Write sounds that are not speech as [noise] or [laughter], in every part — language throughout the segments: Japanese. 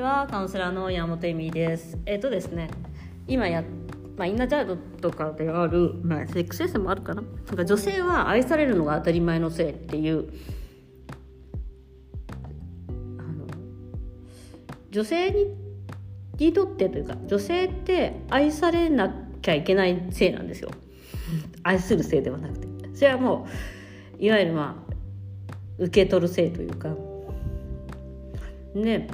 ちはカウンセラーの山本恵美です。えっ、とですね今やまあ、インナーチャイルドとかである、まあ、セックスレスもあるかな？なんか女性は愛されるのが当たり前のせいっていうあの女性ににとってというか女性って愛されなきゃいけないせいなんですよ。愛するせいではなくて。それはもういわゆるまあ受け取るせいというか。ね。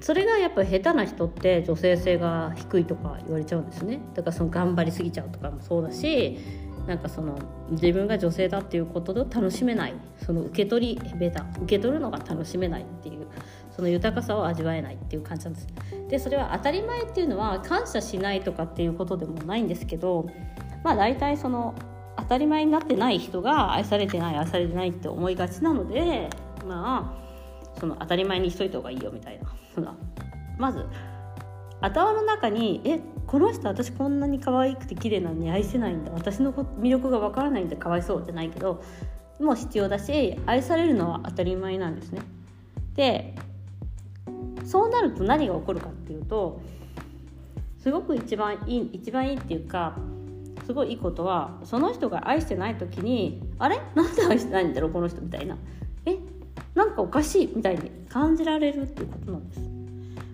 それがやっぱ下手な人って女性性が低いとか言われちゃうんですね。だからその頑張りすぎちゃうとかもそうだしなんかその自分が女性だっていうことで楽しめない。その受け取りベタ受け取るのが楽しめないっていうその豊かさを味わえないっていう感じなんです。でそれは当たり前っていうのは感謝しないとかっていうことでもないんですけどまあ大体その当たり前になってない人が愛されてない愛されてないって思いがちなのでまあその当たり前にしといた方がいいよみたいな。そのまず頭の中に「えこの人私こんなに可愛くて綺麗なのに愛せないんだ。私の魅力がわからないんだかわいそう」じゃないけどもう必要だし愛されるのは当たり前なんですね。でそうなると何が起こるかっていうとすごく一番いい一番いいっていうかすごいいいことはその人が愛してない時に「あれ？なんで愛してないんだろうこの人」みたいな「なんかおかしいみたいに感じられるっていうことなんです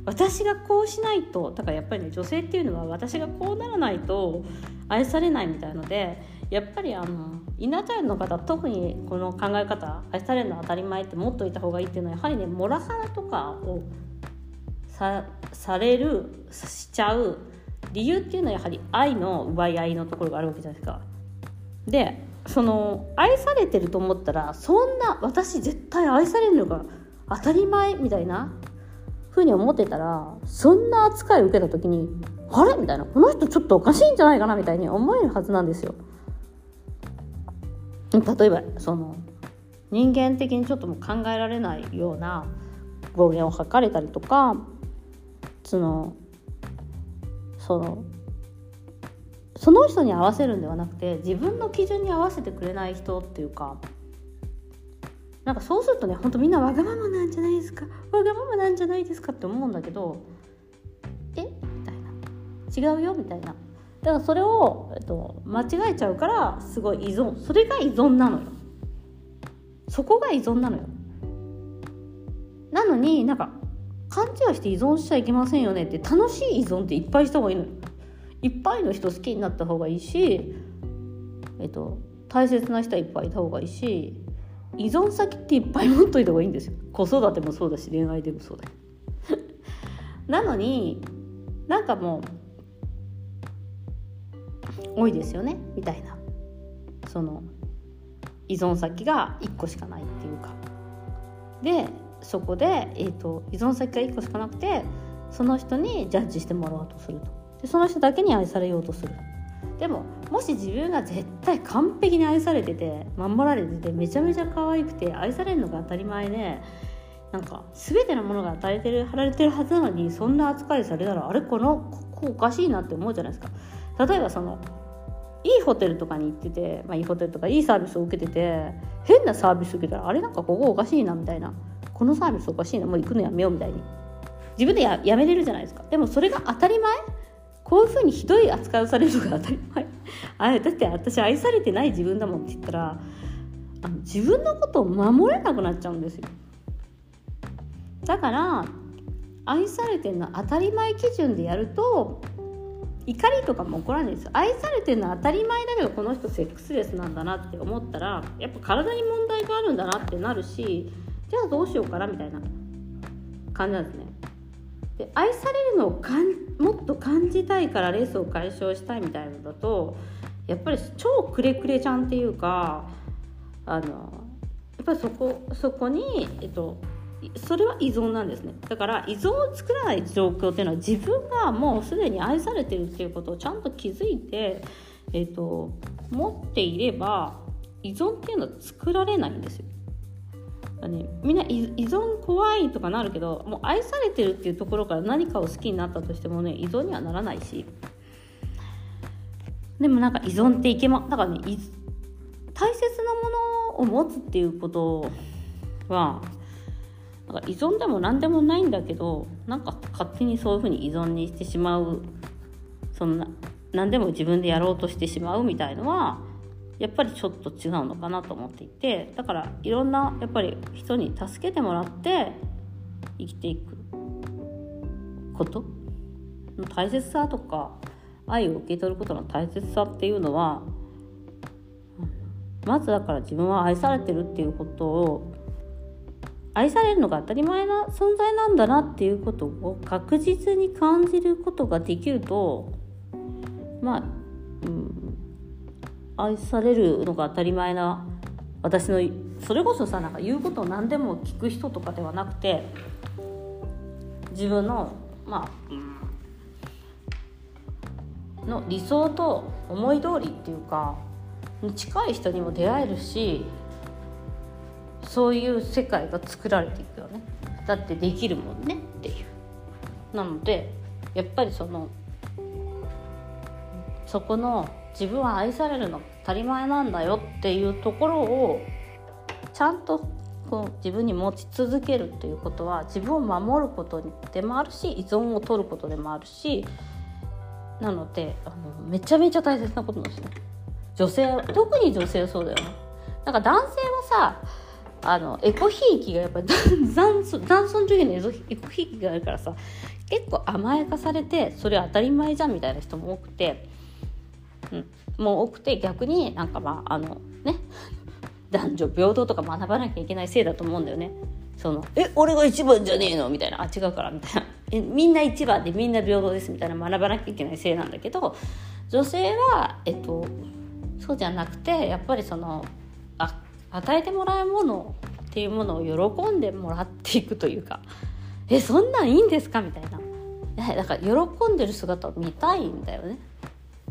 私がこうしないとだからやっぱりね女性っていうのは私がこうならないと愛されないみたいのでやっぱりあのインナーチャイの方特にこの考え方愛されるのは当たり前って持っといた方がいいっていうのはやはりねモラハラとかをさされるしちゃう理由っていうのはやはり愛の奪い合いのところがあるわけじゃないですか。でその愛されてると思ったらそんな私絶対愛されるのが当たり前みたいなふうに思ってたらそんな扱いを受けた時にあれ？みたいなこの人ちょっとおかしいんじゃないかなみたいに思えるはずなんですよ。例えばその人間的にちょっとも考えられないような暴言を吐かれたりとかそのそのその人に合わせるんではなくて自分の基準に合わせてくれない人っていうかなんかそうするとねほんとみんなわがままなんじゃないですかわがままなんじゃないですかって思うんだけどえ？みたいな。違うよ？みたいな。だからそれを、えっと、間違えちゃうからすごい依存。それが依存なのよ。そこが依存なのよ。なのになんか勘違いして依存しちゃいけませんよねって楽しい依存っていっぱいした方がいいのよ。いっぱいの人好きになった方がいいし、えっと、大切な人はいっぱいいた方がいいし依存先っていっぱい持っといた方がいいんですよ。子育てもそうだし恋愛でもそうだ [laughs] なのになんかもう多いですよねみたいな。その依存先が1個しかないっていうか。でそこで、えーと、依存先が1個しかなくてその人にジャッジしてもらおうとすると。でその人だけに愛されようとする。でももし自分が絶対完璧に愛されてて守られててめちゃめちゃ可愛くて愛されるのが当たり前でなんか全てのものが与えてる貼られてるはずなのにそんな扱いされたらあれこのここおかしいなって思うじゃないですか。例えばそのいいホテルとかに行ってて、まあ、いいホテルとかいいサービスを受けてて変なサービス受けたらあれなんかここおかしいなみたいな。このサービスおかしいなもう行くのやめようみたいに。自分でややめれるじゃないですか。でもそれが当たり前こういうふうにひどい扱いをされるのが当たり前。[laughs] あれだって私愛されてない自分だもんって言ったらあの自分のことを守れなくなっちゃうんですよ。だから愛されてるのは当たり前基準でやると怒りとかも起こらないです愛されてるのは当たり前だけどこの人セックスレスなんだなって思ったらやっぱ体に問題があるんだなってなるしじゃあどうしようかなみたいな感じなんですね。で愛されるのをかんもっと感じたいからレースを解消したいみたいなのだとやっぱり超くれくれちゃんっていうかあのやっぱりそこそこに、えっと、それは依存なんですね。だから依存を作らない状況っていうのは自分がもうすでに愛されてるっていうことをちゃんと気づいて、えっと、持っていれば依存っていうのは作られないんですよ。ね、みんな依存怖いとかなるけどもう愛されてるっていうところから何かを好きになったとしてもね依存にはならないし。でもなんか依存っていけまだからね大切なものを持つっていうことはなんか依存でも何でもないんだけどなんか勝手にそういうふうに依存にしてしまうそんな何でも自分でやろうとしてしまうみたいのはやっぱりちょっと違うのかなと思っていてだからいろんなやっぱり人に助けてもらって生きていくこと？の大切さとか愛を受け取ることの大切さっていうのはまずだから自分は愛されてるっていうことを愛されるのが当たり前な存在なんだなっていうことを確実に感じることができるとまあ、うん、愛されるのが当たり前な私のそれこそさなんか言うことを何でも聞く人とかではなくて自分のまあ、の理想と思い通りっていうか近い人にも出会えるしそういう世界が作られていくよね。だってできるもんねっていう。なのでやっぱりそのそこの自分は愛されるの当たり前なんだよっていうところをちゃんとこう自分に持ち続けるということは自分を守ることでもあるし依存を取ることでもあるしなのであのめちゃめちゃ大切なことなんですね。女性特に女性はそうだよね。なんか男性はさあのエコひいきがやっぱり [laughs] 男尊女卑のエコひいきがあるからさ結構甘やかされてそれ当たり前じゃんみたいな人も多くて、うん、もう多くて逆になんかまああのね。[laughs] 男女平等とか学ばなきゃいけないせいだと思うんだよね。そのえ俺が一番じゃねえの？みたいな。あ違うからみたいな。[laughs] えみんな一番でみんな平等ですみたいな。学ばなきゃいけないせいなんだけど女性はえっとそうじゃなくてやっぱりそのあ与えてもらうものっていうものを喜んでもらっていくというか。えそんなんいいんですか？みたいな。だから喜んでる姿を見たいんだよね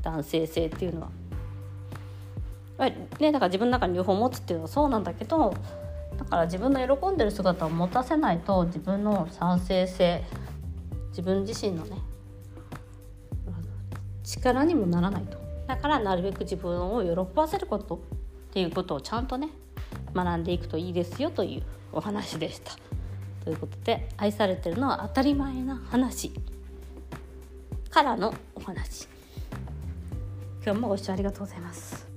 男性性っていうのは。ね、だから自分の中に両方持つっていうのはそうなんだけどだから自分の喜んでる姿を持たせないと自分の賛成性自分自身のね力にもならないとだからなるべく自分を喜ばせることっていうことをちゃんとね学んでいくといいですよというお話でした。ということで愛されてるのは当たり前な話からのお話今日もご視聴ありがとうございます。